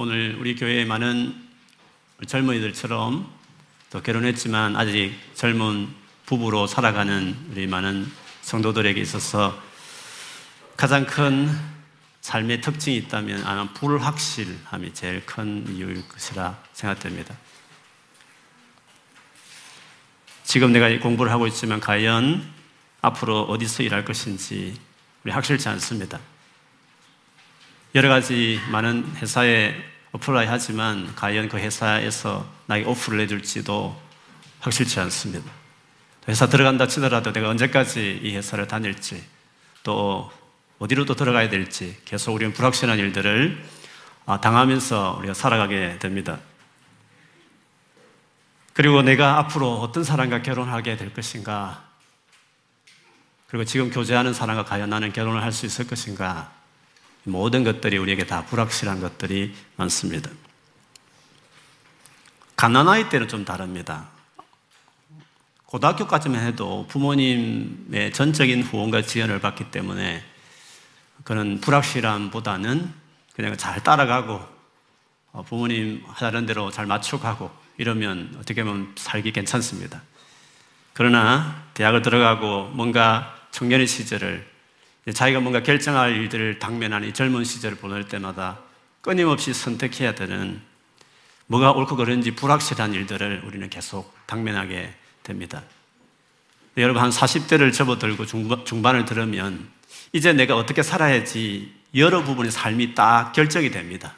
오늘 우리 교회에 많은 젊은이들처럼 또 결혼했지만 아직 젊은 부부로 살아가는 우리 많은 성도들에게 있어서 가장 큰 삶의 특징이 있다면 아마 불확실함이 제일 큰 이유일 것이라 생각됩니다. 지금 내가 공부를 하고 있지만 과연 앞으로 어디서 일할 것인지 우리 확실치 않습니다. 여러 가지 많은 회사에 apply 하지만 과연 그 회사에서 나에게 offer를 내줄지도 확실치 않습니다. 회사 들어간다 치더라도 내가 언제까지 이 회사를 다닐지 또 어디로 또 들어가야 될지 계속 우리는 불확실한 일들을 아, 당하면서 우리가 살아가게 됩니다. 그리고 내가 앞으로 어떤 사람과 결혼하게 될 것인가 그리고 지금 교제하는 사람과 과연 나는 결혼을 할 수 있을 것인가 모든 것들이 우리에게 다 불확실한 것들이 많습니다. 가난아이 때는 좀 다릅니다. 고등학교까지만 해도 부모님의 전적인 후원과 지원을 받기 때문에 그런 불확실함보다는 그냥 잘 따라가고 어, 부모님 하자는 대로 잘 맞춰가고 이러면 어떻게 보면 살기 괜찮습니다. 그러나 대학을 들어가고 뭔가 청년의 시절을 자기가 뭔가 결정할 일들을 당면하는 젊은 시절을 보낼 때마다 끊임없이 선택해야 되는 뭐가 옳고 그른지 불확실한 일들을 우리는 계속 당면하게 됩니다. 여러분 한 40대를 접어들고 중반, 을 들으면 이제 내가 어떻게 살아야지 여러 부분의 삶이 딱 결정이 됩니다.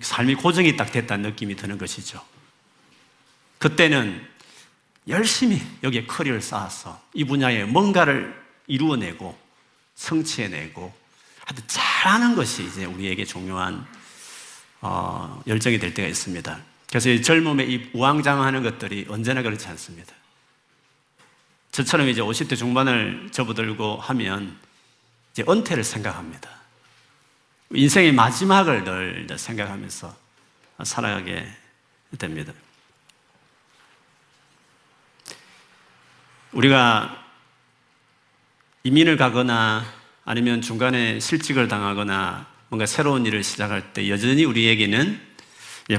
삶이 고정이 딱 됐다는 느낌이 드는 것이죠. 그때는 열심히 여기에 커리어를 쌓아서 이 분야에 뭔가를 이루어내고 성취해내고 하여튼 잘하는 것이 이제 우리에게 중요한 어, 열정이 될 때가 있습니다. 그래서 이 젊음의 이 우왕좌왕하는 것들이 언제나 그렇지 않습니다. 저처럼 이제 50대 중반을 접어들고 하면 이제 은퇴를 생각합니다. 인생의 마지막을 늘 생각하면서 살아가게 됩니다. 우리가 이민을 가거나 아니면 중간에 실직을 당하거나 뭔가 새로운 일을 시작할 때 여전히 우리에게는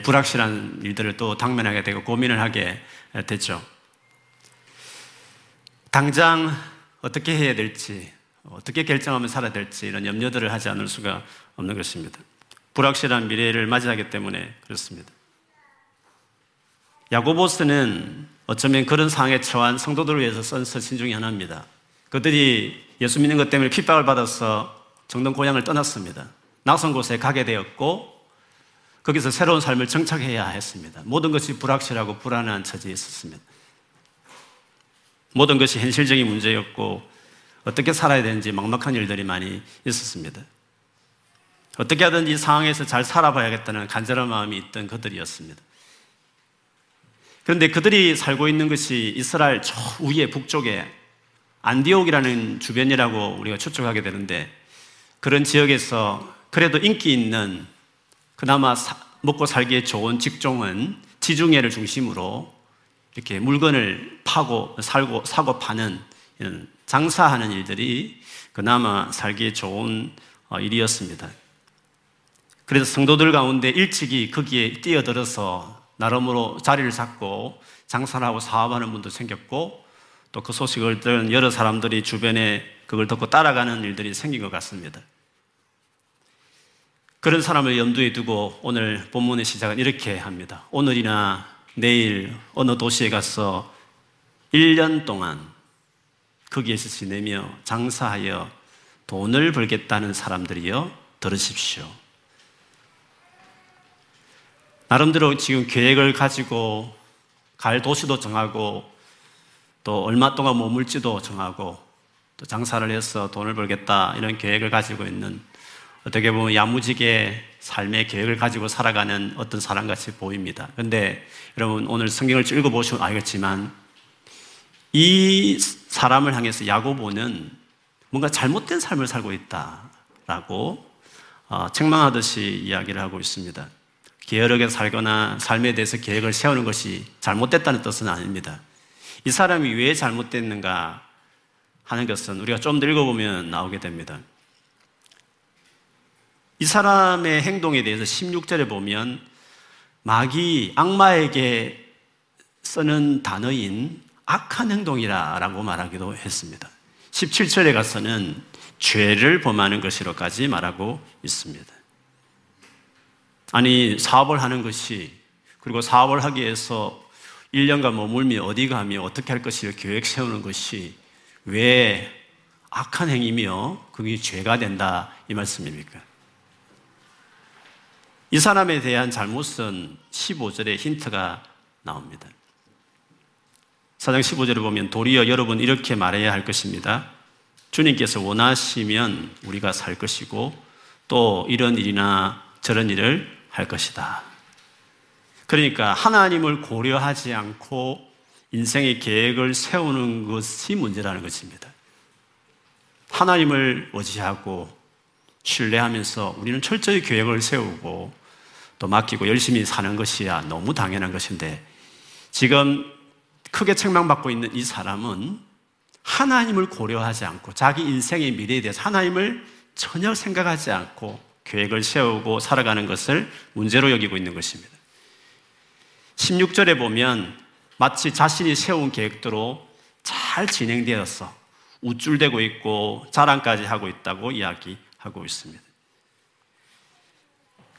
불확실한 일들을 또 당면하게 되고 고민을 하게 되죠. 당장 어떻게 해야 될지, 어떻게 결정하면 살아야 될지 이런 염려들을 하지 않을 수가 없는 것입니다. 불확실한 미래를 맞이하기 때문에 그렇습니다. 야고보스는 어쩌면 그런 상황에 처한 성도들을 위해서 쓴 서신 중의 하나입니다. 그들이 예수 믿는 것 때문에 핍박을 받아서 정동 고향을 떠났습니다. 낯선 곳에 가게 되었고 거기서 새로운 삶을 정착해야 했습니다. 모든 것이 불확실하고 불안한 처지에 있었습니다. 모든 것이 현실적인 문제였고 어떻게 살아야 되는지 막막한 일들이 많이 있었습니다. 어떻게 하든지 이 상황에서 잘 살아봐야겠다는 간절한 마음이 있던 그들이었습니다. 그런데 그들이 살고 있는 것이 이스라엘 저 위에 북쪽에 안디옥이라는 주변이라고 우리가 추측하게 되는데 그런 지역에서 그래도 인기 있는 그나마 사, 먹고 살기에 좋은 직종은 지중해를 중심으로 이렇게 물건을 파고 살고 사고 파는 장사하는 일들이 그나마 살기에 좋은 어, 일이었습니다. 그래서 성도들 가운데 일찍이 거기에 뛰어들어서 나름으로 자리를 잡고 장사를 하고 사업하는 분도 생겼고 또 그 소식을 들은 여러 사람들이 주변에 그걸 듣고 따라가는 일들이 생긴 것 같습니다. 그런 사람을 염두에 두고 오늘 본문의 시작은 이렇게 합니다. 오늘이나 내일 어느 도시에 가서 1년 동안 거기에서 지내며 장사하여 돈을 벌겠다는 사람들이여 들으십시오. 나름대로 지금 계획을 가지고 갈 도시도 정하고 또 얼마 동안 머물지도 정하고 또 장사를 해서 돈을 벌겠다 이런 계획을 가지고 있는 어떻게 보면 야무지게 삶의 계획을 가지고 살아가는 어떤 사람 같이 보입니다. 근데 여러분 오늘 성경을 읽어보시면 알겠지만 이 사람을 향해서 야고보는 뭔가 잘못된 삶을 살고 있다라고 어, 책망하듯이 이야기를 하고 있습니다. 게으르게 살거나 삶에 대해서 계획을 세우는 것이 잘못됐다는 뜻은 아닙니다. 이 사람이 왜 잘못됐는가 하는 것은 우리가 좀 더 읽어보면 나오게 됩니다. 이 사람의 행동에 대해서 16절에 보면 마귀 악마에게 쓰는 단어인 악한 행동이라고 말하기도 했습니다. 17절에 가서는 죄를 범하는 것이라까지 말하고 있습니다. 아니, 사업을 하는 것이, 그리고 사업을 하기 위해서 1년간 머물며 어디 가며 어떻게 할 것을 계획 세우는 것이 왜 악한 행위며 그게 죄가 된다 이 말씀입니까? 이 사람에 대한 잘못은 15절에 힌트가 나옵니다. 사장 15절에 보면 도리어 여러분 이렇게 말해야 할 것입니다. 주님께서 원하시면 우리가 살 것이고 또 이런 일이나 저런 일을 할 것이다. 그러니까 하나님을 고려하지 않고 인생의 계획을 세우는 것이 문제라는 것입니다. 하나님을 의지하고 신뢰하면서 우리는 철저히 계획을 세우고 또 맡기고 열심히 사는 것이야 너무 당연한 것인데 지금 크게 책망받고 있는 이 사람은 하나님을 고려하지 않고 자기 인생의 미래에 대해서 하나님을 전혀 생각하지 않고 계획을 세우고 살아가는 것을 문제로 여기고 있는 것입니다. 16절에 보면 마치 자신이 세운 계획대로 잘 진행되어서 우쭐대고 있고 자랑까지 하고 있다고 이야기하고 있습니다.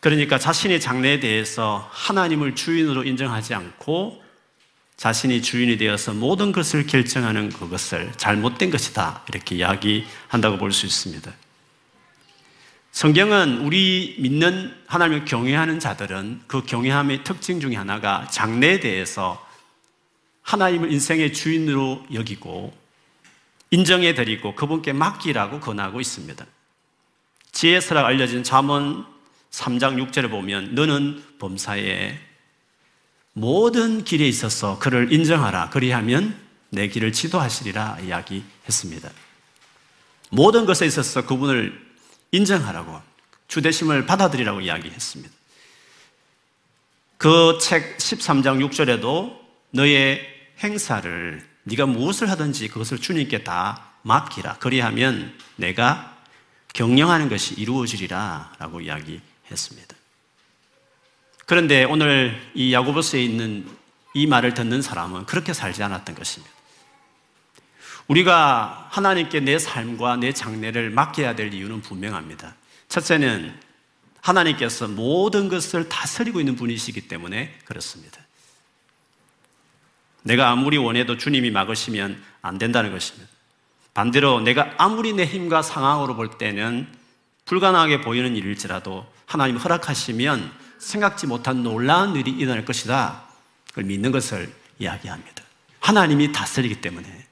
그러니까 자신의 장래에 대해서 하나님을 주인으로 인정하지 않고 자신이 주인이 되어서 모든 것을 결정하는 그것을 잘못된 것이다. 이렇게 이야기한다고 볼 수 있습니다. 성경은 우리 믿는 하나님을 경외하는 자들은 그 경외함의 특징 중에 하나가 장래에 대해서 하나님을 인생의 주인으로 여기고 인정해 드리고 그분께 맡기라고 권하고 있습니다. 지혜서라 알려진 잠언 3장 6절에 보면 너는 범사에 모든 길에 있어서 그를 인정하라. 그리하면 내 길을 지도하시리라 이야기했습니다. 모든 것에 있어서 그분을 인정하라고 주대심을 받아들이라고 이야기했습니다. 그 책 13장 6절에도 너의 행사를 네가 무엇을 하든지 그것을 주님께 다 맡기라. 그리하면 내가 경영하는 것이 이루어지리라 라고 이야기했습니다. 그런데 오늘 이 야고보스에 있는 이 말을 듣는 사람은 그렇게 살지 않았던 것입니다. 우리가 하나님께 내 삶과 내 장래를 맡겨야 될 이유는 분명합니다. 첫째는 하나님께서 모든 것을 다스리고 있는 분이시기 때문에 그렇습니다. 내가 아무리 원해도 주님이 막으시면 안 된다는 것입니다. 반대로 내가 아무리 내 힘과 상황으로 볼 때는 불가능하게 보이는 일일지라도 하나님 허락하시면 생각지 못한 놀라운 일이 일어날 것이다. 그걸 믿는 것을 이야기합니다. 하나님이 다스리기 때문에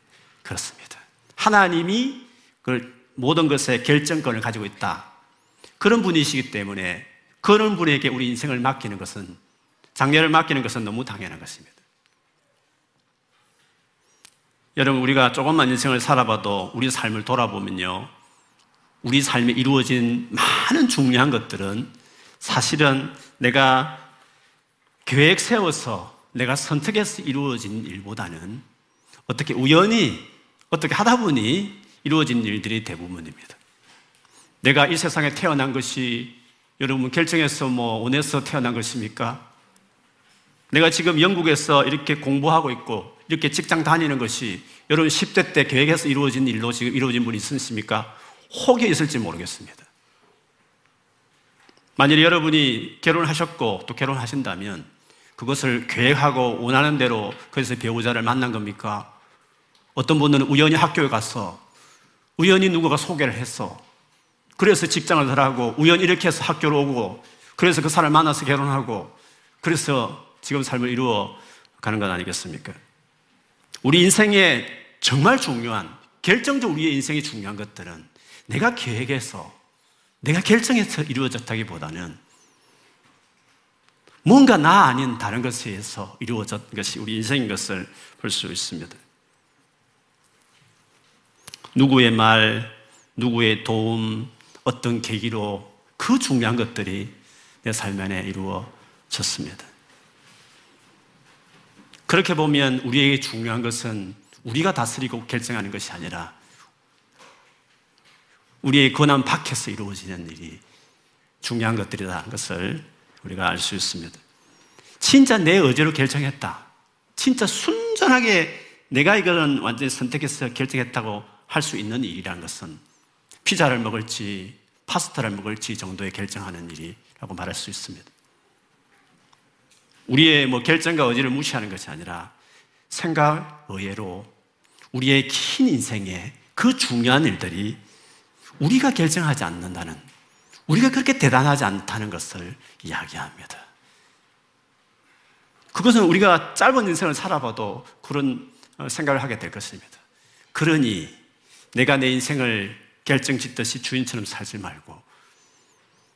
그렇습니다. 하나님이 그 모든 것의 결정권을 가지고 있다. 그런 분이시기 때문에 그런 분에게 우리 인생을 맡기는 것은 장례를 맡기는 것은 너무 당연한 것입니다. 여러분 우리가 조금만 인생을 살아봐도 우리 삶을 돌아보면요. 우리 삶에 이루어진 많은 중요한 것들은 사실은 내가 계획 세워서 내가 선택해서 이루어진 일보다는 어떻게 우연히 어떻게 하다 보니 이루어진 일들이 대부분입니다. 내가 이 세상에 태어난 것이 여러분 결정해서 뭐 원해서 태어난 것입니까? 내가 지금 영국에서 이렇게 공부하고 있고 이렇게 직장 다니는 것이 여러분 10대 때 계획해서 이루어진 일로 지금 이루어진 분이 있으십니까? 혹이 있을지 모르겠습니다. 만일 여러분이 결혼하셨고 또 결혼하신다면 그것을 계획하고 원하는 대로 그래서 배우자를 만난 겁니까? 어떤 분은 우연히 학교에 가서 우연히 누구가 소개를 했어. 그래서 직장을 들어가고 우연히 이렇게 해서 학교로 오고 그래서 그 사람을 만나서 결혼하고 그래서 지금 삶을 이루어 가는 것 아니겠습니까? 우리 인생에 정말 중요한 결정적 우리의 인생에 중요한 것들은 내가 계획해서 내가 결정해서 이루어졌다기보다는 뭔가 나 아닌 다른 것에 의해서 이루어졌던 것이 우리 인생인 것을 볼 수 있습니다. 누구의 말, 누구의 도움, 어떤 계기로 그 중요한 것들이 내 삶 안에 이루어졌습니다. 그렇게 보면 우리에게 중요한 것은 우리가 다스리고 결정하는 것이 아니라 우리의 권한 밖에서 이루어지는 일이 중요한 것들이라는 것을 우리가 알 수 있습니다. 진짜 내 의지로 결정했다. 진짜 순전하게 내가 이거는 완전히 선택해서 결정했다고 할 수 있는 일이라는 것은 피자를 먹을지 파스타를 먹을지 정도의 결정하는 일이라고 말할 수 있습니다. 우리의 뭐 결정과 의지를 무시하는 것이 아니라 생각 의외로 우리의 긴 인생에 그 중요한 일들이 우리가 결정하지 않는다는 우리가 그렇게 대단하지 않다는 것을 이야기합니다. 그것은 우리가 짧은 인생을 살아봐도 그런 어, 생각을 하게 될 것입니다. 그러니 내가 내 인생을 결정 짓듯이 주인처럼 살지 말고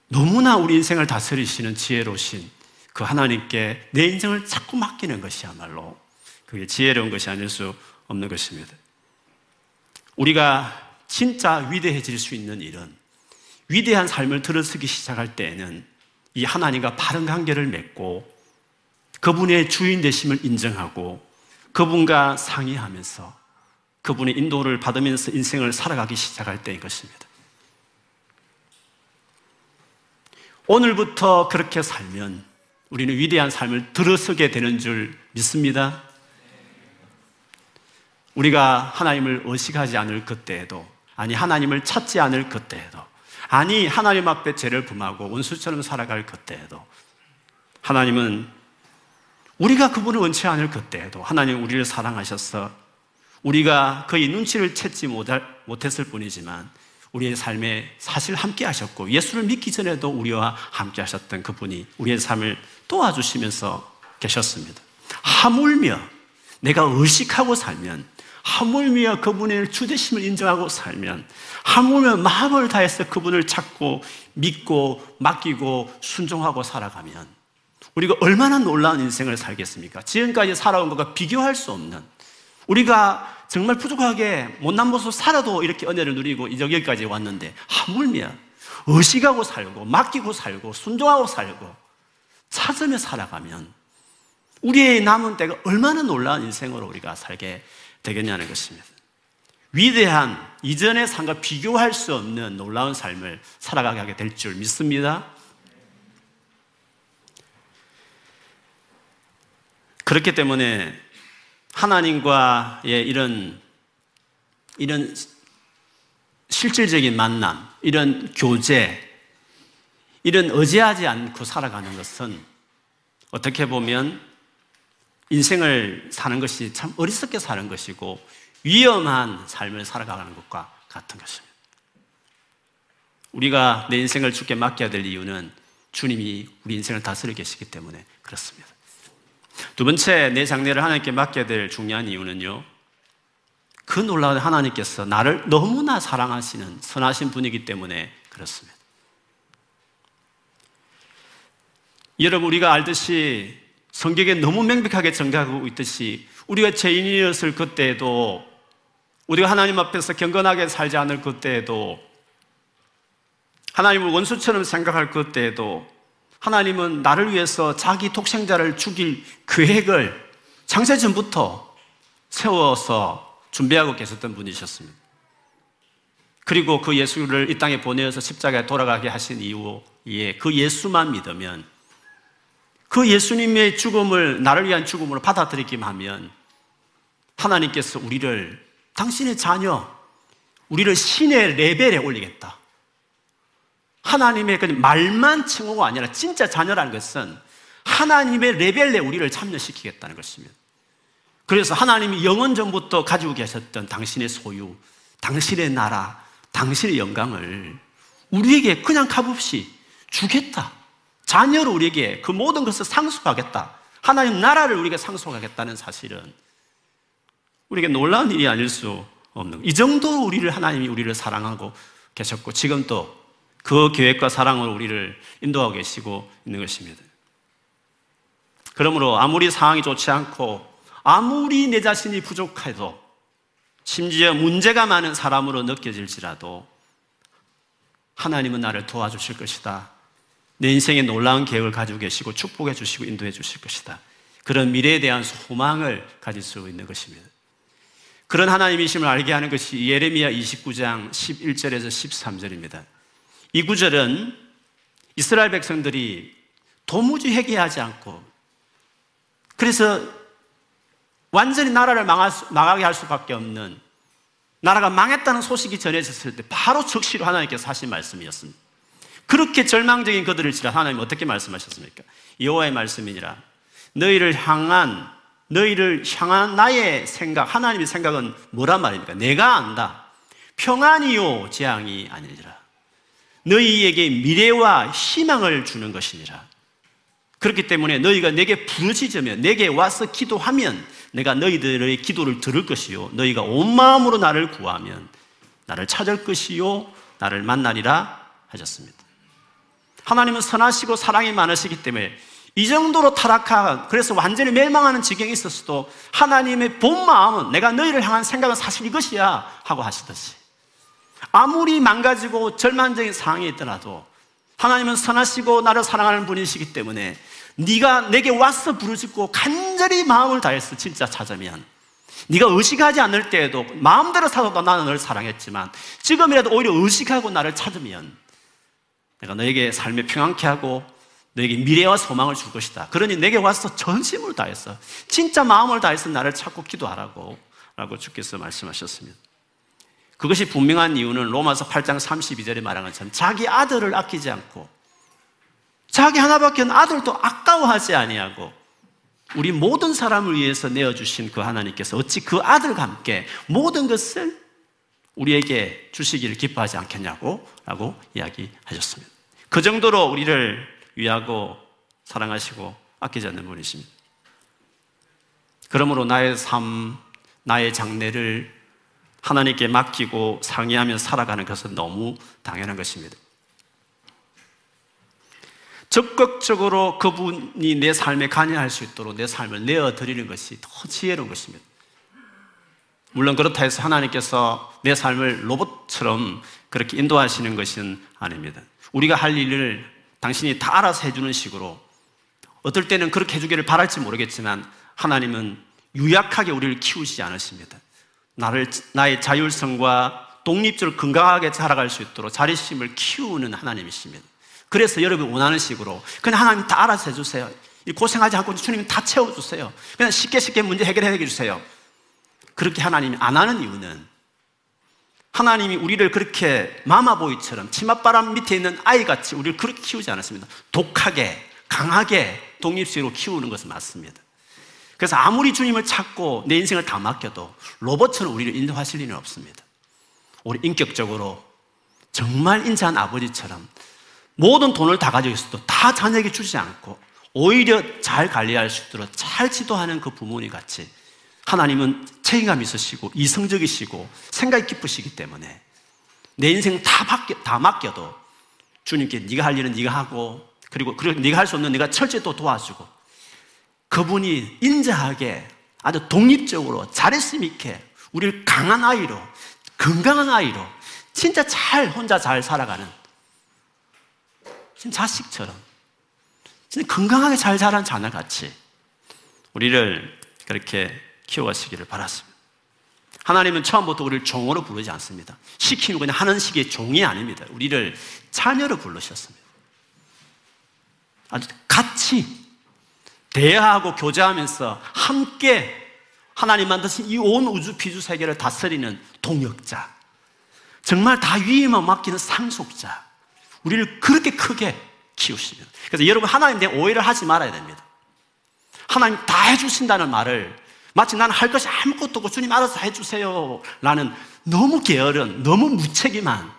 너무나 우리 인생을 다스리시는 지혜로우신 그 하나님께 내 인생을 자꾸 맡기는 것이야말로 그게 지혜로운 것이 아닐 수 없는 것입니다. 우리가 진짜 위대해질 수 있는 일은 위대한 삶을 들어서기 시작할 때에는 이 하나님과 바른 관계를 맺고 그분의 주인 되심을 인정하고 그분과 상의하면서 그분의 인도를 받으면서 인생을 살아가기 시작할 때인 것입니다. 오늘부터 그렇게 살면 우리는 위대한 삶을 들어서게 되는 줄 믿습니다. 우리가 하나님을 의식하지 않을 그때에도, 아니, 하나님을 찾지 않을 그때에도, 아니, 하나님 앞에 죄를 범하고 원수처럼 살아갈 그때에도, 하나님은 우리가 그분을 원치 않을 그때에도 하나님 우리를 사랑하셔서 우리가 그의 눈치를 채지 못했을 뿐이지만 우리의 삶에 사실 함께 하셨고 예수를 믿기 전에도 우리와 함께 하셨던 그분이 우리의 삶을 도와주시면서 계셨습니다. 하물며 내가 의식하고 살면 하물며 그분의 주대심을 인정하고 살면 하물며 마음을 다해서 그분을 찾고 믿고 맡기고 순종하고 살아가면 우리가 얼마나 놀라운 인생을 살겠습니까? 지금까지 살아온 것과 비교할 수 없는 우리가 정말 부족하게 못난 모습 살아도 이렇게 은혜를 누리고 여기까지 왔는데 하물며 의식하고 살고 맡기고 살고 순종하고 살고 찾으며 살아가면 우리의 남은 때가 얼마나 놀라운 인생으로 우리가 살게 되겠냐는 것입니다. 위대한 이전의 삶과 비교할 수 없는 놀라운 삶을 살아가게 될 줄 믿습니다. 그렇기 때문에 하나님과의 이런, 이런 실질적인 만남, 이런 교제, 이런 의지하지 않고 살아가는 것은 어떻게 보면 인생을 사는 것이 참 어리석게 사는 것이고 위험한 삶을 살아가는 것과 같은 것입니다. 우리가 내 인생을 주께 맡겨야 될 이유는 주님이 우리 인생을 다스리고 계시기 때문에 그렇습니다. 두 번째, 내 장래를 하나님께 맡겨야 될 중요한 이유는요. 그 놀라운 하나님께서 나를 너무나 사랑하시는 선하신 분이기 때문에 그렇습니다. 여러분, 우리가 알듯이 성경에 너무 명백하게 정하고 있듯이 우리가 죄인이었을 그때에도 우리가 하나님 앞에서 경건하게 살지 않을 그때에도 하나님을 원수처럼 생각할 그때에도 하나님은 나를 위해서 자기 독생자를 죽일 계획을 창세 전부터 세워서 준비하고 계셨던 분이셨습니다. 그리고 그 예수를 이 땅에 보내어서 십자가에 돌아가게 하신 이후에 그 예수만 믿으면 그 예수님의 죽음을 나를 위한 죽음으로 받아들이기만 하면 하나님께서 우리를 당신의 자녀, 우리를 신의 레벨에 올리겠다. 하나님의 그 말만 칭호가 아니라 진짜 자녀라는 것은 하나님의 레벨에 우리를 참여시키겠다는 것입니다. 그래서 하나님이 영원 전부터 가지고 계셨던 당신의 소유, 당신의 나라, 당신의 영광을 우리에게 그냥 값없이 주겠다. 자녀로 우리에게 그 모든 것을 상속하겠다. 하나님 나라를 우리에게 상속하겠다는 사실은 우리에게 놀라운 일이 아닐 수 없는 이 정도로 우리를 하나님이 우리를 사랑하고 계셨고 지금도 그 계획과 사랑으로 우리를 인도하고 계시고 있는 것입니다. 그러므로 아무리 상황이 좋지 않고 아무리 내 자신이 부족해도 심지어 문제가 많은 사람으로 느껴질지라도 하나님은 나를 도와주실 것이다. 내 인생에 놀라운 계획을 가지고 계시고 축복해 주시고 인도해 주실 것이다. 그런 미래에 대한 소망을 가질 수 있는 것입니다. 그런 하나님이심을 알게 하는 것이 예레미야 29장 11절에서 13절입니다. 이 구절은 이스라엘 백성들이 도무지 회개하지 않고 그래서 완전히 나라를 수, 망하게 할 수밖에 없는 나라가 망했다는 소식이 전해졌을 때 바로 즉시로 하나님께서 하신 말씀이었습니다. 그렇게 절망적인 그들을 지라 하나님 어떻게 말씀하셨습니까? 여호와의 말씀이니라 너희를 향한 너희를 향한 나의 생각 하나님의 생각은 뭐란 말입니까? 내가 안다. 평안이요 재앙이 아니니라. 너희에게 미래와 희망을 주는 것이니라. 그렇기 때문에 너희가 내게 부르짖으면 내게 와서 기도하면 내가 너희들의 기도를 들을 것이요 너희가 온 마음으로 나를 구하면 나를 찾을 것이요 나를 만나리라 하셨습니다. 하나님은 선하시고 사랑이 많으시기 때문에 이 정도로 타락한 그래서 완전히 멸망하는 지경에 있었어도 하나님의 본 마음은 내가 너희를 향한 생각은 사실 이것이야 하고 하시듯이 아무리 망가지고 절망적인 상황이 있더라도 하나님은 선하시고 나를 사랑하는 분이시기 때문에 네가 내게 와서 부르짖고 간절히 마음을 다해서 진짜 찾으면 네가 의식하지 않을 때에도 마음대로 살아도 나는 너를 사랑했지만 지금이라도 오히려 의식하고 나를 찾으면 내가 너에게 삶에 평안케 하고 너에게 미래와 소망을 줄 것이다. 그러니 내게 와서 전심을 다해서 진짜 마음을 다해서 나를 찾고 기도하라고 라고 주께서 말씀하셨습니다. 그것이 분명한 이유는 로마서 8장 32절에 말한 것처럼 자기 아들을 아끼지 않고 자기 하나밖에 아들도 아까워하지 아니하고 우리 모든 사람을 위해서 내어주신 그 하나님께서 어찌 그 아들과 함께 모든 것을 우리에게 주시기를 기뻐하지 않겠냐고 라고 이야기하셨습니다. 그 정도로 우리를 위하고 사랑하시고 아끼지 않는 분이십니다. 그러므로 나의 삶, 나의 장래를 하나님께 맡기고 상의하며 살아가는 것은 너무 당연한 것입니다. 적극적으로 그분이 내 삶에 관여할 수 있도록 내 삶을 내어드리는 것이 더 지혜로운 것입니다. 물론 그렇다 해서 하나님께서 내 삶을 로봇처럼 그렇게 인도하시는 것은 아닙니다. 우리가 할 일을 당신이 다 알아서 해주는 식으로 어떨 때는 그렇게 해주기를 바랄지 모르겠지만 하나님은 유약하게 우리를 키우시지 않으십니다. 나를, 나의 자율성과 독립적으로 건강하게 자라갈 수 있도록 자립심을 키우는 하나님이십니다. 그래서 여러분이 원하는 식으로 그냥 하나님 다 알아서 해주세요. 고생하지 않고 주님이 다 채워주세요. 그냥 쉽게 쉽게 문제 해결해 주세요. 그렇게 하나님이 안 하는 이유는 하나님이 우리를 그렇게 마마보이처럼 치맛바람 밑에 있는 아이같이 우리를 그렇게 키우지 않았습니다. 독하게, 강하게 독립식으로 키우는 것은 맞습니다. 그래서 아무리 주님을 찾고 내 인생을 다 맡겨도 로봇처럼 우리를 인도하실 리는 없습니다. 우리 인격적으로 정말 인자한 아버지처럼 모든 돈을 다 가지고 있어도 다 자녀에게 주지 않고 오히려 잘 관리할 수 있도록 잘 지도하는 그 부모님 같이 하나님은 책임감 있으시고 이성적이시고 생각이 깊으시기 때문에 내 인생 다, 맡겨, 다 맡겨도 주님께 네가 할 일은 네가 하고 그리고 그리고 네가 할 수 없는 네가 철저히 또 도와주고 그분이 인자하게 아주 독립적으로 자립심 있게 우리를 강한 아이로 건강한 아이로 진짜 잘 혼자 잘 살아가는 진짜 자식처럼 진짜 건강하게 잘 자란 자녀같이 우리를 그렇게 키워가시기를 바랐습니다. 하나님은 처음부터 우리를 종으로 부르지 않습니다. 시키는 그냥 하는 식의 종이 아닙니다. 우리를 자녀로 부르셨습니다. 아주 같이 대화하고 교제하면서 함께 하나님 만드신 이 온 우주 피주 세계를 다스리는 동역자. 정말 다 위에만 맡기는 상속자. 우리를 그렇게 크게 키우십니다. 그래서 여러분 하나님 대한 오해를 하지 말아야 됩니다. 하나님 다 해주신다는 말을 마치 나는 할 것이 아무것도 없고 주님 알아서 해주세요. 라는 너무 게으른, 너무 무책임한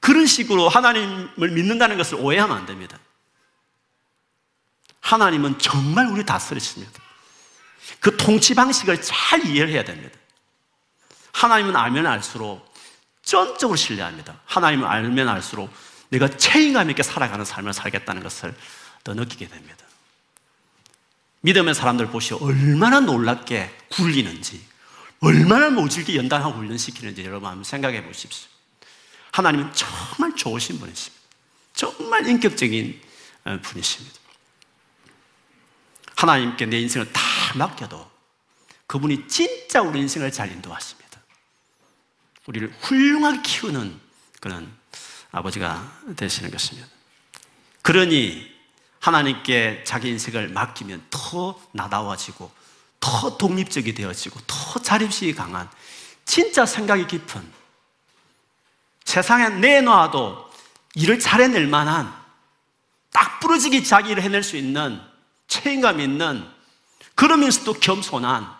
그런 식으로 하나님을 믿는다는 것을 오해하면 안 됩니다. 하나님은 정말 우리 다스리십니다. 그 통치 방식을 잘 이해를 해야 됩니다. 하나님은 알면 알수록 전적으로 신뢰합니다. 하나님을 알면 알수록 내가 책임감 있게 살아가는 삶을 살겠다는 것을 더 느끼게 됩니다. 믿음의 사람들 보시오. 얼마나 놀랍게 굴리는지, 얼마나 모질게 연단하고 훈련시키는지 여러분 한번 생각해 보십시오. 하나님은 정말 좋으신 분이십니다. 정말 인격적인 어, 분이십니다. 하나님께 내 인생을 다 맡겨도 그분이 진짜 우리 인생을 잘 인도하십니다. 우리를 훌륭하게 키우는 그런 아버지가 되시는 것입니다. 그러니 하나님께 자기 인생을 맡기면 더 나다워지고 더 독립적이 되어지고 더 자립심이 강한 진짜 생각이 깊은 세상에 내놔도 일을 잘해낼 만한 딱 부러지게 자기 일을 해낼 수 있는 책임감 있는 그러면서도 겸손한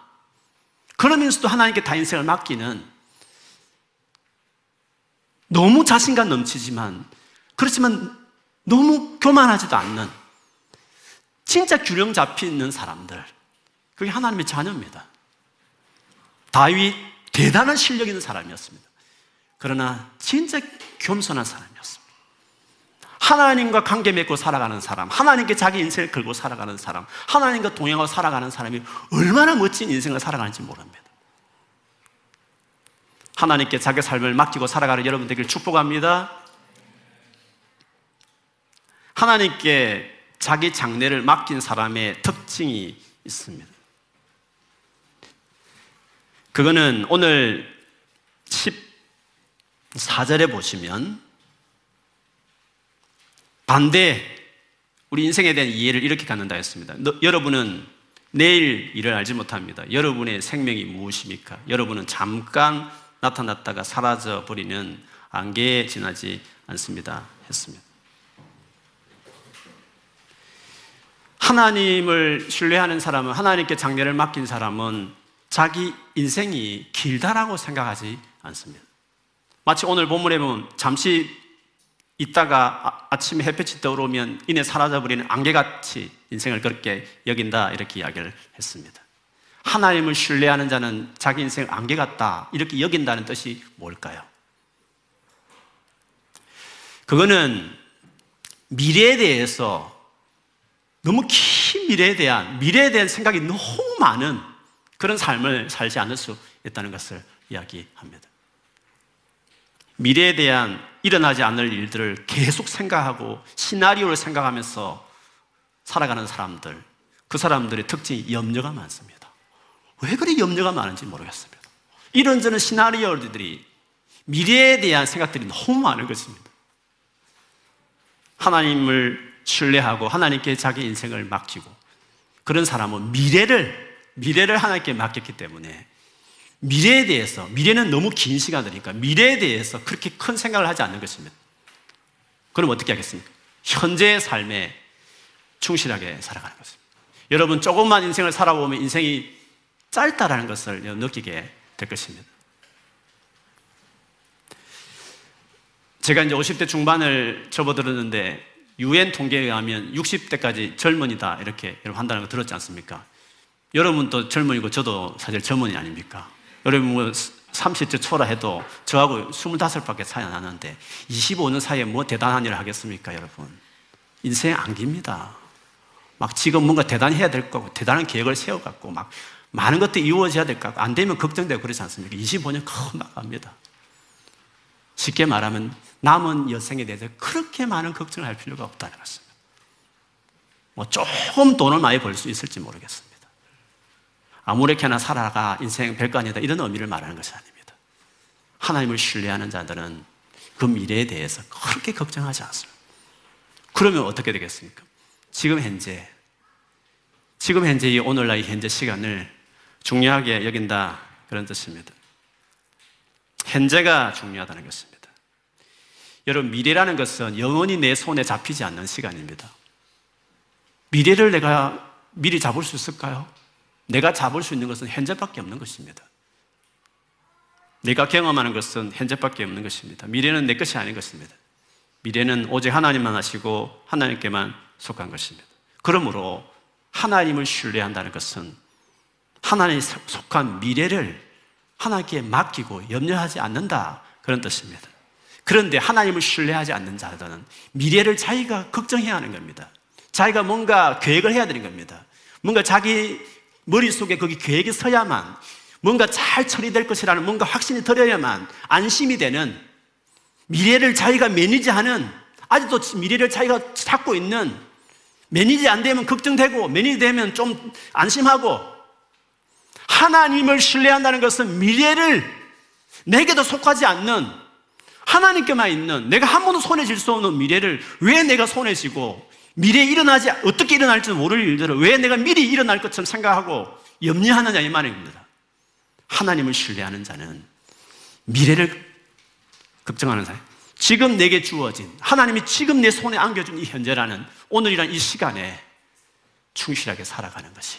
그러면서도 하나님께 다 인생을 맡기는 너무 자신감 넘치지만 그렇지만 너무 교만하지도 않는 진짜 균형 잡혀 있는 사람들 그게 하나님의 자녀입니다. 다윗 대단한 실력 있는 사람이었습니다. 그러나 진짜 겸손한 사람이었습니다. 하나님과 관계 맺고 살아가는 사람, 하나님께 자기 인생을 걸고 살아가는 사람, 하나님과 동행하고 살아가는 사람이 얼마나 멋진 인생을 살아가는지 모릅니다. 하나님께 자기 삶을 맡기고 살아가는 여러분 되길 축복합니다. 하나님께 자기 장래를 맡긴 사람의 특징이 있습니다. 그거는 오늘 14절에 보시면 반대 우리 인생에 대한 이해를 이렇게 갖는다 했습니다. 너, 여러분은 내일 일을 알지 못합니다. 여러분의 생명이 무엇입니까? 여러분은 잠깐 나타났다가 사라져 버리는 안개에 지나지 않습니다. 했습니다. 하나님을 신뢰하는 사람은 하나님께 장례를 맡긴 사람은 자기 인생이 길다라고 생각하지 않습니다. 마치 오늘 본문에 보면 잠시 있다가 아, 침에 햇볕이 떠오르면 이내 사라져버리는 안개같이 인생을 그렇게 여긴다 이렇게 이야기를 했습니다. 하나님을 신뢰하는 자는 자기 인생을 안개 같다 이렇게 여긴다는 뜻이 뭘까요? 그거는 미래에 대해서 너무 긴 미래에 대한 미래에 대한 생각이 너무 많은 그런 삶을 살지 않을 수 있다는 것을 이야기합니다. 미래에 대한 일어나지 않을 일들을 계속 생각하고 시나리오를 생각하면서 살아가는 사람들, 그 사람들의 특징이 염려가 많습니다. 왜 그리 염려가 많은지 모르겠습니다. 이런저런 시나리오들이 미래에 대한 생각들이 너무 많은 것입니다. 하나님을 신뢰하고 하나님께 자기 인생을 맡기고 그런 사람은 미래를 미래를 하나님께 맡겼기 때문에 미래에 대해서, 미래는 너무 긴 시간이니까 미래에 대해서 그렇게 큰 생각을 하지 않는 것입니다. 그럼 어떻게 하겠습니까? 현재의 삶에 충실하게 살아가는 것입니다. 여러분, 조금만 인생을 살아보면 인생이 짧다라는 것을 느끼게 될 것입니다. 제가 이제 50대 중반을 접어들었는데, 유엔 통계에 의하면 60대까지 젊은이다, 이렇게 한다는 거 들었지 않습니까? 여러분도 젊은이고 저도 사실 젊은이 아닙니까? 여러분 뭐 30대 초라 해도 저하고 25밖에 차이 안 나는데 25년 사이에 뭐 대단한 일을 하겠습니까, 여러분? 인생 안 깁니다. 막 지금 뭔가 대단히 해야 될 거고 대단한 계획을 세워갖고 막 많은 것들이 이루어져야 될 거. 안 되면 걱정되고 그렇지 않습니까? 25년 금방 갑니다. 쉽게 말하면 남은 여생에 대해서 그렇게 많은 걱정을 할 필요가 없다는 것입니다. 뭐 조금 돈을 많이 벌 수 있을지 모르겠습니다. 아무렇게나 살아가 인생 별거 아니다 이런 의미를 말하는 것이 아닙니다. 하나님을 신뢰하는 자들은 그 미래에 대해서 그렇게 걱정하지 않습니다. 그러면 어떻게 되겠습니까? 지금 현재, 지금 현재 이 오늘날 이 현재 시간을 중요하게 여긴다 그런 뜻입니다. 현재가 중요하다는 것입니다. 여러분 미래라는 것은 영원히 내 손에 잡히지 않는 시간입니다. 미래를 내가 미리 잡을 수 있을까요? 내가 잡을 수 있는 것은 현재밖에 없는 것입니다. 내가 경험하는 것은 현재밖에 없는 것입니다. 미래는 내 것이 아닌 것입니다. 미래는 오직 하나님만 하시고 하나님께만 속한 것입니다. 그러므로 하나님을 신뢰한다는 것은 하나님 속한 미래를 하나님께 맡기고 염려하지 않는다. 그런 뜻입니다. 그런데 하나님을 신뢰하지 않는 자들은 미래를 자기가 걱정해야 하는 겁니다. 자기가 뭔가 계획을 해야 되는 겁니다. 뭔가 자기 머릿속에 거기 계획이 서야만 뭔가 잘 처리될 것이라는 뭔가 확신이 들어야만 안심이 되는 미래를 자기가 매니지하는 아직도 미래를 자기가 찾고 있는 매니지 안 되면 걱정되고 매니지 되면 좀 안심하고 하나님을 신뢰한다는 것은 미래를 내게도 속하지 않는 하나님께만 있는 내가 한 번도 손에 질 수 없는 미래를 왜 내가 손에 쥐고 미래에 일어나지 어떻게 일어날지 모를 일들을 왜 내가 미리 일어날 것처럼 생각하고 염려하느냐 이 말입니다. 하나님을 신뢰하는 자는 미래를 걱정하는 사람. 지금 내게 주어진 하나님이 지금 내 손에 안겨준 이 현재라는 오늘이란 이 시간에 충실하게 살아가는 것이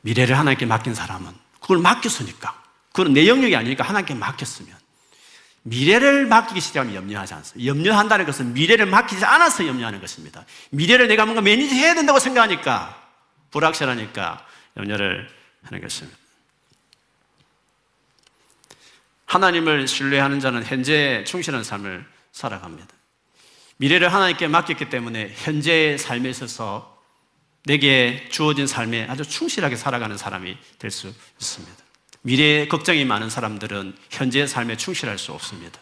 미래를 하나님께 맡긴 사람은 그걸 맡겼으니까 그건 내 영역이 아니니까 하나님께 맡겼으면 미래를 맡기기 시작하면 염려하지 않습니다. 염려한다는 것은 미래를 맡기지 않아서 염려하는 것입니다. 미래를 내가 뭔가 매니지 해야 된다고 생각하니까 불확실하니까 염려를 하는 것입니다. 하나님을 신뢰하는 자는 현재에 충실한 삶을 살아갑니다. 미래를 하나님께 맡겼기 때문에 현재의 삶에 있어서 내게 주어진 삶에 아주 충실하게 살아가는 사람이 될 수 있습니다. 미래에 걱정이 많은 사람들은 현재의 삶에 충실할 수 없습니다.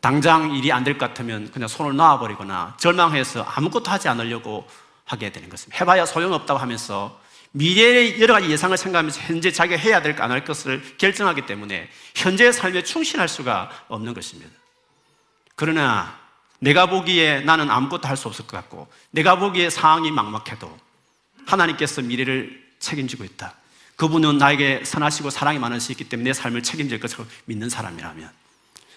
당장 일이 안 될 것 같으면 그냥 손을 놔버리거나 절망해서 아무것도 하지 않으려고 하게 되는 것입니다. 해봐야 소용없다고 하면서 미래의 여러 가지 예상을 생각하면서 현재 자기가 해야 될거안할 것을 결정하기 때문에 현재의 삶에 충실할 수가 없는 것입니다. 그러나 내가 보기에 나는 아무것도 할 수 없을 것 같고 내가 보기에 상황이 막막해도 하나님께서 미래를 책임지고 있다. 그분은 나에게 선하시고 사랑이 많으시기 때문에 내 삶을 책임질 것을 믿는 사람이라면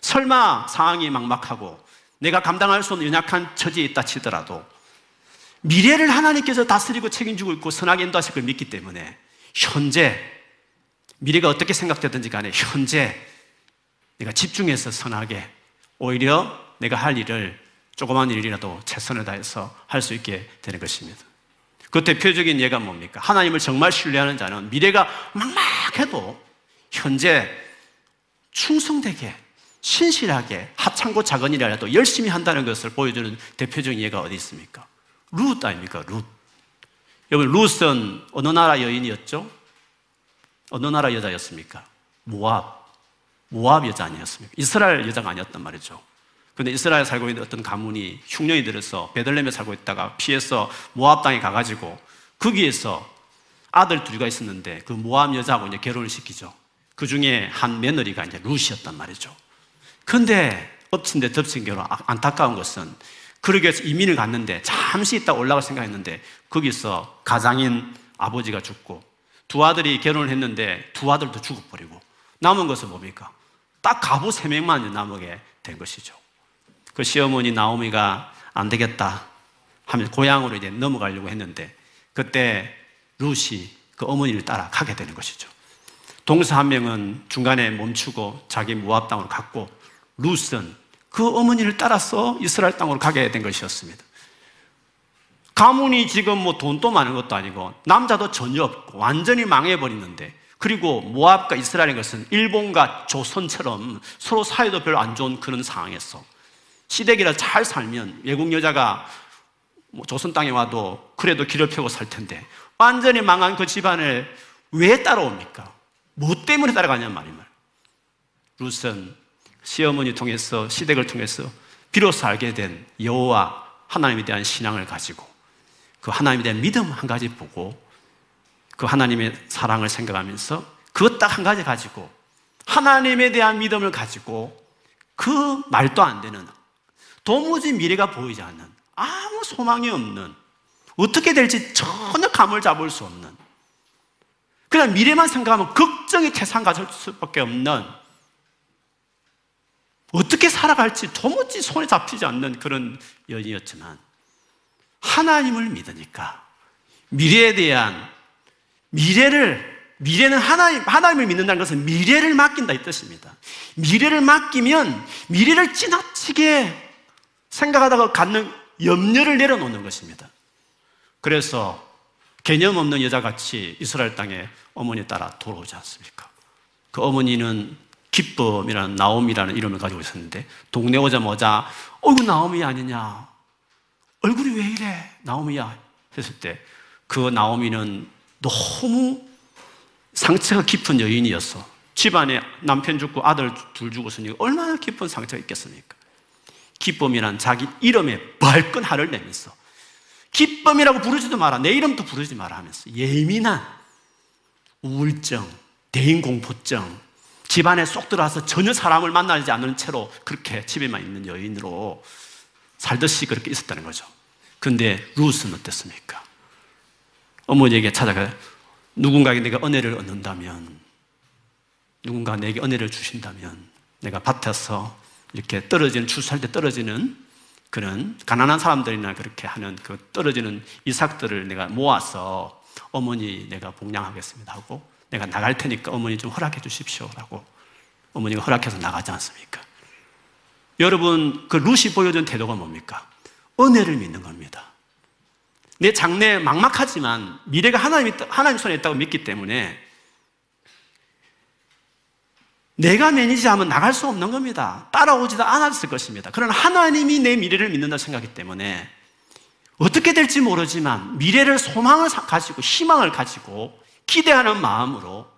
설마 상황이 막막하고 내가 감당할 수 없는 연약한 처지에 있다 치더라도 미래를 하나님께서 다스리고 책임지고 있고 선하게 인도하실 걸 믿기 때문에 현재 미래가 어떻게 생각되든지 간에 현재 내가 집중해서 선하게 오히려 내가 할 일을 조그만 일이라도 최선을 다해서 할 수 있게 되는 것입니다. 그 대표적인 예가 뭡니까? 하나님을 정말 신뢰하는 자는 미래가 막막해도 현재 충성되게 신실하게 하찮고 작은 일이라도 열심히 한다는 것을 보여주는 대표적인 예가 어디 있습니까? 룻 아닙니까? 룻. 여러분, 룻은 어느 나라 여인이었죠? 어느 나라 여자였습니까? 모압. 모압 여자 아니었습니까? 이스라엘 여자가 아니었단 말이죠. 근데 이스라엘 살고 있는 어떤 가문이 흉년이 들어서 베들렘에 살고 있다가 피해서 모압 땅에 가가지고 거기에서 아들 둘이가 있었는데 그 모압 여자하고 이제 결혼을 시키죠. 그 중에 한 며느리가 이제 룻이었단 말이죠. 근데 엎친 데 덮친 결혼 안타까운 것은 그러기 위해서 이민을 갔는데 잠시 있다 올라갈 생각했는데 거기서 가장인 아버지가 죽고 두 아들이 결혼을 했는데 두 아들도 죽어버리고 남은 것은 뭡니까? 딱 가부 세 명만 남게 된 것이죠. 그 시어머니 나오미가 안 되겠다 하면 고향으로 이제 넘어가려고 했는데 그때 루시 그 어머니를 따라 가게 되는 것이죠. 동서 한 명은 중간에 멈추고 자기 모압 땅으로 갔고 루스는 그 어머니를 따라서 이스라엘 땅으로 가게 된 것이었습니다. 가문이 지금 뭐 돈도 많은 것도 아니고 남자도 전혀 없고 완전히 망해버리는데 그리고 모압과 이스라엘인 것은 일본과 조선처럼 서로 사이도 별로 안 좋은 그런 상황에서 시댁이라 잘 살면 외국 여자가 뭐 조선 땅에 와도 그래도 길을 펴고 살 텐데 완전히 망한 그 집안을 왜 따라옵니까? 뭐 때문에 따라가냔 말이에요. 룻은 시어머니 통해서 시댁을 통해서 비로소 알게 된 여호와 하나님에 대한 신앙을 가지고 그 하나님에 대한 믿음 한 가지 보고 그 하나님의 사랑을 생각하면서 그것 딱 한 가지 가지고 하나님에 대한 믿음을 가지고 그 말도 안 되는 도무지 미래가 보이지 않는 아무 소망이 없는 어떻게 될지 전혀 감을 잡을 수 없는 그냥 미래만 생각하면 걱정이 태산 가질 수밖에 없는 어떻게 살아갈지 도무지 손에 잡히지 않는 그런 여인이었지만 하나님을 믿으니까 미래에 대한 미래를 미래는 하나님 하나님을 믿는다는 것은 미래를 맡긴다 이 뜻입니다. 미래를 맡기면 미래를 지나치게 생각하다가 갖는 염려를 내려놓는 것입니다. 그래서 개념 없는 여자같이 이스라엘 땅에 어머니 따라 돌아오지 않습니까? 그 어머니는 기쁨이라는 나옴이라는 이름을 가지고 있었는데 동네 오자마자 어이구 나옴이 아니냐 얼굴이 왜 이래 나옴이야 했을 때 그 나옴이는 너무 상처가 깊은 여인이었어 집안에 남편 죽고 아들 둘 죽었으니 얼마나 깊은 상처가 있겠습니까 기쁨이란 자기 이름에 벌끈 화를 내면서 기쁨이라고 부르지도 마라 내 이름도 부르지 마라 하면서 예민한 우울증 대인공포증 집안에 쏙 들어와서 전혀 사람을 만나지 않는 채로 그렇게 집에만 있는 여인으로 살듯이 그렇게 있었다는 거죠. 근데 루스는 어땠습니까? 어머니에게 찾아가 누군가에게 내가 은혜를 얻는다면 누군가 내게 은혜를 주신다면 내가 밭에서 이렇게 떨어지는 추수할 때 떨어지는 그런 가난한 사람들이나 그렇게 하는 그 떨어지는 이삭들을 내가 모아서 어머니 내가 봉양하겠습니다 하고 내가 나갈 테니까 어머니 좀 허락해 주십시오라고 어머니가 허락해서 나가지 않습니까? 여러분 그 루시 보여준 태도가 뭡니까? 은혜를 믿는 겁니다. 내 장래 막막하지만 미래가 하나님, 하나님 손에 있다고 믿기 때문에 내가 매니지하면 나갈 수 없는 겁니다. 따라오지도 않았을 것입니다. 그러나 하나님이 내 미래를 믿는다 생각하기 때문에 어떻게 될지 모르지만 미래를 소망을 가지고 희망을 가지고 기대하는 마음으로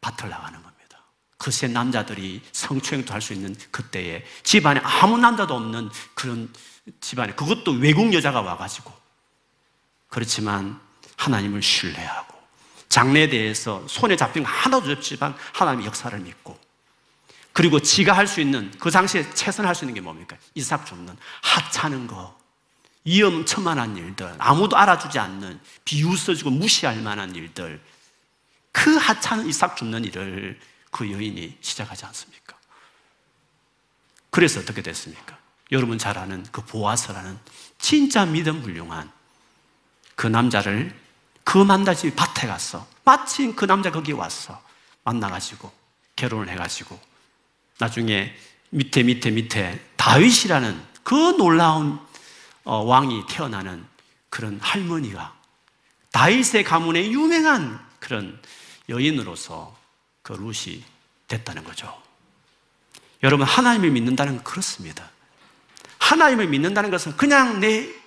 밭을 나가는 겁니다. 그새 남자들이 성추행도 할 수 있는 그때에 집안에 아무 남자도 없는 그런 집안에 그것도 외국 여자가 와가지고 그렇지만 하나님을 신뢰하고 장래에 대해서 손에 잡힌 거 하나도 없지만 하나님의 역사를 믿고 그리고 지가 할 수 있는 그 당시에 최선할 수 있는 게 뭡니까? 이삭 줍는 하찮은 거 위험천만한 일들 아무도 알아주지 않는 비웃어지고 무시할 만한 일들 그 하찮은 이삭 줍는 일을 그 여인이 시작하지 않습니까? 그래서 어떻게 됐습니까? 여러분 잘 아는 그 보아서라는 진짜 믿음 훌륭한 그 남자를 그 만나지 밭에 갔어. 마침 그 남자 거기 왔어. 만나가지고 결혼을 해가지고 나중에 밑에 밑에 밑에 다윗이라는 그 놀라운 어, 왕이 태어나는 그런 할머니가 다윗의 가문의 유명한 그런 여인으로서 그 룻이 됐다는 거죠. 여러분 하나님을 믿는다는 건 그렇습니다. 하나님을 믿는다는 것은 그냥 내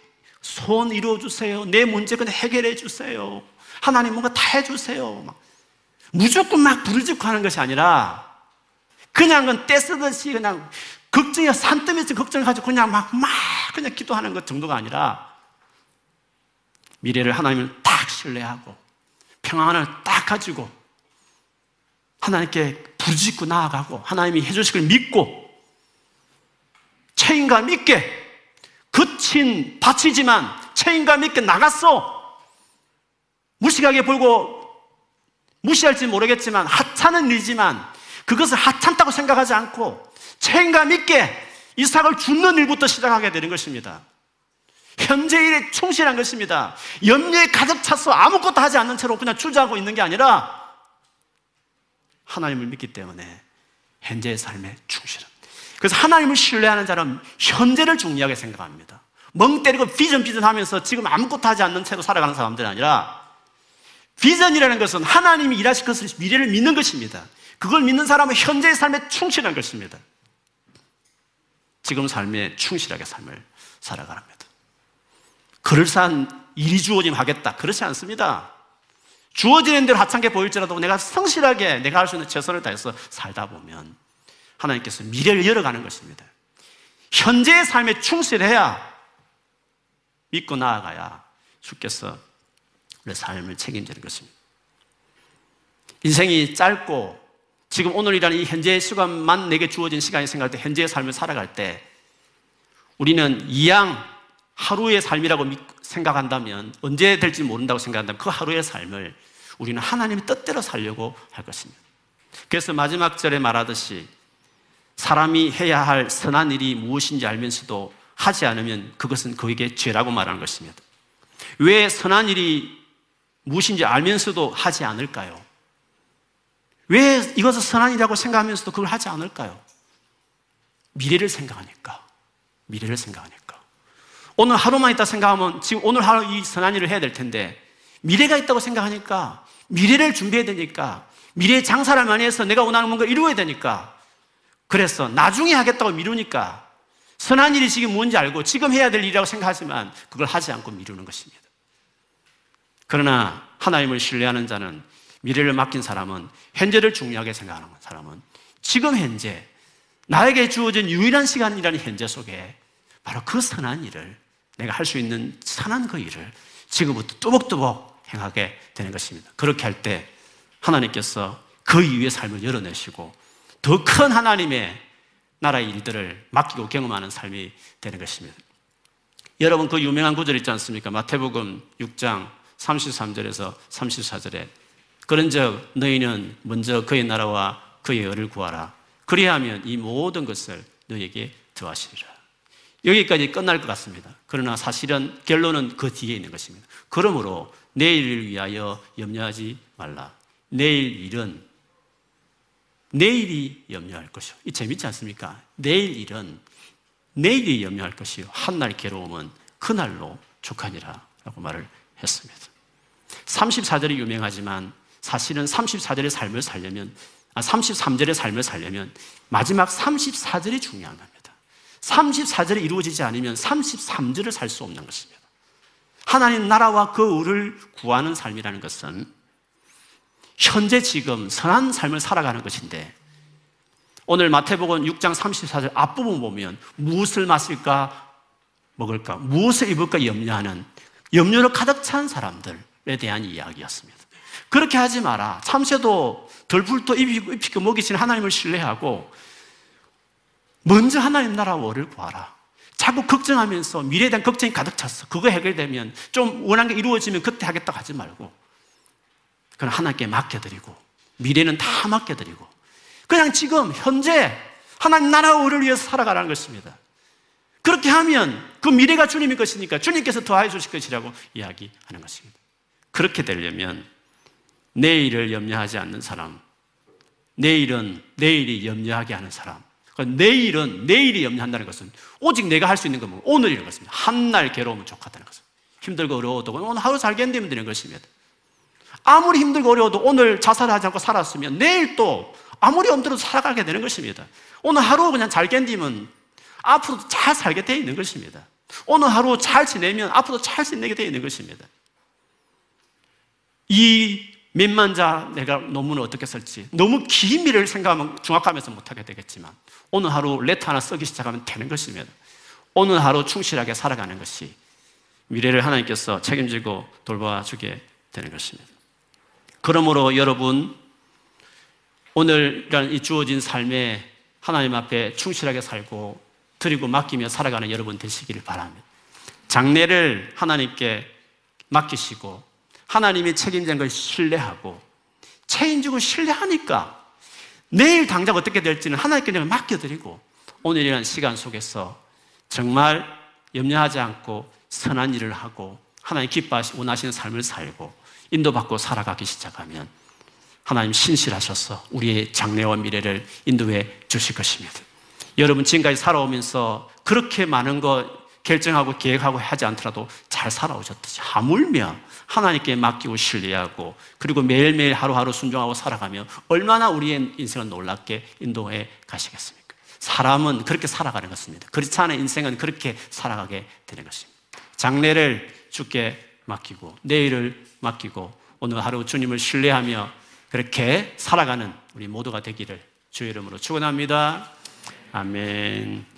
소원 이루어 주세요. 내 문제 그냥 해결해 주세요. 하나님 뭔가 다 해주세요. 무조건 막 부르짖고 하는 것이 아니라 그냥 은 떼 쓰듯이 그냥 걱정이 산더미에서 걱정을 가지고 그냥 막, 막 그냥 기도하는 것 정도가 아니라 미래를 하나님을 딱 신뢰하고 평안을 딱 가지고 하나님께 부르짖고 나아가고 하나님이 해주실 걸 믿고 책임감 있게 그친 밭이지만 책임감 있게 나갔어. 무식하게 보고 무시할지 모르겠지만 하찮은 일이지만 그것을 하찮다고 생각하지 않고 책임감 있게 이삭을 죽는 일부터 시작하게 되는 것입니다. 현재 일에 충실한 것입니다. 염려에 가득 차서 아무것도 하지 않는 채로 그냥 주저하고 있는 게 아니라 하나님을 믿기 때문에 현재의 삶에 충실한 그래서 하나님을 신뢰하는 자는 현재를 중요하게 생각합니다. 멍 때리고 비전비전 하면서 지금 아무것도 하지 않는 채로 살아가는 사람들이 아니라 비전이라는 것은 하나님이 일하실 것을 미래를 믿는 것입니다. 그걸 믿는 사람은 현재의 삶에 충실한 것입니다. 지금 삶에 충실하게 삶을 살아가랍니다. 그럴싸한 일이 주어지면 하겠다. 그렇지 않습니다. 주어지는 대로 하찮게 보일지라도 내가 성실하게 내가 할 수 있는 최선을 다해서 살다 보면 하나님께서 미래를 열어가는 것입니다. 현재의 삶에 충실해야 믿고 나아가야 주께서 우리 삶을 책임지는 것입니다. 인생이 짧고 지금 오늘이라는 이 현재의 시간만 내게 주어진 시간이 생각할 때 현재의 삶을 살아갈 때 우리는 이양 하루의 삶이라고 생각한다면 언제 될지 모른다고 생각한다면 그 하루의 삶을 우리는 하나님의 뜻대로 살려고 할 것입니다. 그래서 마지막 절에 말하듯이 사람이 해야 할 선한 일이 무엇인지 알면서도 하지 않으면 그것은 그에게 죄라고 말하는 것입니다. 왜 선한 일이 무엇인지 알면서도 하지 않을까요? 왜 이것을 선한 일이라고 생각하면서도 그걸 하지 않을까요? 미래를 생각하니까. 미래를 생각하니까. 오늘 하루만 있다 생각하면 지금 오늘 하루 이 선한 일을 해야 될 텐데 미래가 있다고 생각하니까 미래를 준비해야 되니까 미래의 장사를 많이 해서 내가 원하는 뭔가 이루어야 되니까 그래서 나중에 하겠다고 미루니까 선한 일이 지금 뭔지 알고 지금 해야 될 일이라고 생각하지만 그걸 하지 않고 미루는 것입니다. 그러나 하나님을 신뢰하는 자는 미래를 맡긴 사람은 현재를 중요하게 생각하는 사람은 지금 현재 나에게 주어진 유일한 시간이라는 현재 속에 바로 그 선한 일을 내가 할 수 있는 선한 그 일을 지금부터 뚜벅뚜벅 행하게 되는 것입니다. 그렇게 할 때 하나님께서 그그 이후의 삶을 열어내시고 더 큰 하나님의 나라의 일들을 맡기고 경험하는 삶이 되는 것입니다. 여러분 그 유명한 구절 있지 않습니까? 마태복음 6장 33절에서 34절에 그런즉 너희는 먼저 그의 나라와 그의 의를 구하라. 그리하면 이 모든 것을 너에게 더하시리라. 여기까지 끝날 것 같습니다. 그러나 사실은 결론은 그 뒤에 있는 것입니다. 그러므로 내일을 위하여 염려하지 말라. 내일 일은 내일이 염려할 것이요. 이 재밌지 않습니까? 내일 일은 내일이 염려할 것이요. 한날 괴로움은 그날로 족하니라. 라고 말을 했습니다. 34절이 유명하지만 사실은 34절의 삶을 살려면, 아, 33절의 삶을 살려면 마지막 34절이 중요한 겁니다. 34절이 이루어지지 않으면 33절을 살 수 없는 것입니다. 하나님 나라와 그 의를 구하는 삶이라는 것은 현재 지금 선한 삶을 살아가는 것인데 오늘 마태복음 6장 34절 앞부분 보면 무엇을 마실까 먹을까 무엇을 입을까 염려하는 염려로 가득 찬 사람들에 대한 이야기였습니다. 그렇게 하지 마라. 참새도 덜풀도 입히고, 입히고 먹이신 하나님을 신뢰하고 먼저 하나님 나라 월을 구하라. 자꾸 걱정하면서 미래에 대한 걱정이 가득 찼어. 그거 해결되면 좀 원한 게 이루어지면 그때 하겠다 하지 말고 그건 하나님께 맡겨드리고 미래는 다 맡겨드리고 그냥 지금 현재 하나님 나라 의를 위해서 살아가라는 것입니다. 그렇게 하면 그 미래가 주님의 것이니까 주님께서 더해 주실 것이라고 이야기하는 것입니다. 그렇게 되려면 내일을 염려하지 않는 사람, 내일은 내일이 염려하게 하는 사람, 내일은 내일이 염려한다는 것은 오직 내가 할 수 있는 건 오늘이라는 것입니다. 한 날 괴로우면 좋겠다는 것은 힘들고 어려워도 오늘 하루 살겠는데 되는 것입니다. 아무리 힘들고 어려워도 오늘 자살하지 않고 살았으면 내일 또 아무리 힘들어도 살아가게 되는 것입니다. 오늘 하루 그냥 잘 견디면 앞으로도 잘 살게 되어 있는 것입니다. 오늘 하루 잘 지내면 앞으로도 잘 지내게 되어 있는 것입니다. 이 몇만 자 내가 논문을 어떻게 쓸지 너무 긴 미래를 생각하면 중학하면서 못하게 되겠지만 오늘 하루 레터 하나 쓰기 시작하면 되는 것입니다. 오늘 하루 충실하게 살아가는 것이 미래를 하나님께서 책임지고 돌봐주게 되는 것입니다. 그러므로 여러분 오늘이란 이 주어진 삶에 하나님 앞에 충실하게 살고 드리고 맡기며 살아가는 여러분 되시기를 바랍니다. 장래를 하나님께 맡기시고 하나님이 책임진 걸 신뢰하고 책임지고 신뢰하니까 내일 당장 어떻게 될지는 하나님께 내가 맡겨드리고 오늘이라는 시간 속에서 정말 염려하지 않고 선한 일을 하고 하나님 기뻐하시 원하시는 삶을 살고 인도받고 살아가기 시작하면 하나님 신실하셔서 우리의 장래와 미래를 인도해 주실 것입니다. 여러분 지금까지 살아오면서 그렇게 많은 거 결정하고 계획하고 하지 않더라도 잘 살아오셨듯이 하물며 하나님께 맡기고 신뢰하고 그리고 매일매일 하루하루 순종하고 살아가며 얼마나 우리의 인생을 놀랍게 인도해 가시겠습니까? 사람은 그렇게 살아가는 것입니다. 그렇지 않은 인생은 그렇게 살아가게 되는 것입니다. 장래를 주께 맡기고 내일을 맡기고 오늘 하루 주님을 신뢰하며 그렇게 살아가는 우리 모두가 되기를 주의 이름으로 축원합니다. 아멘.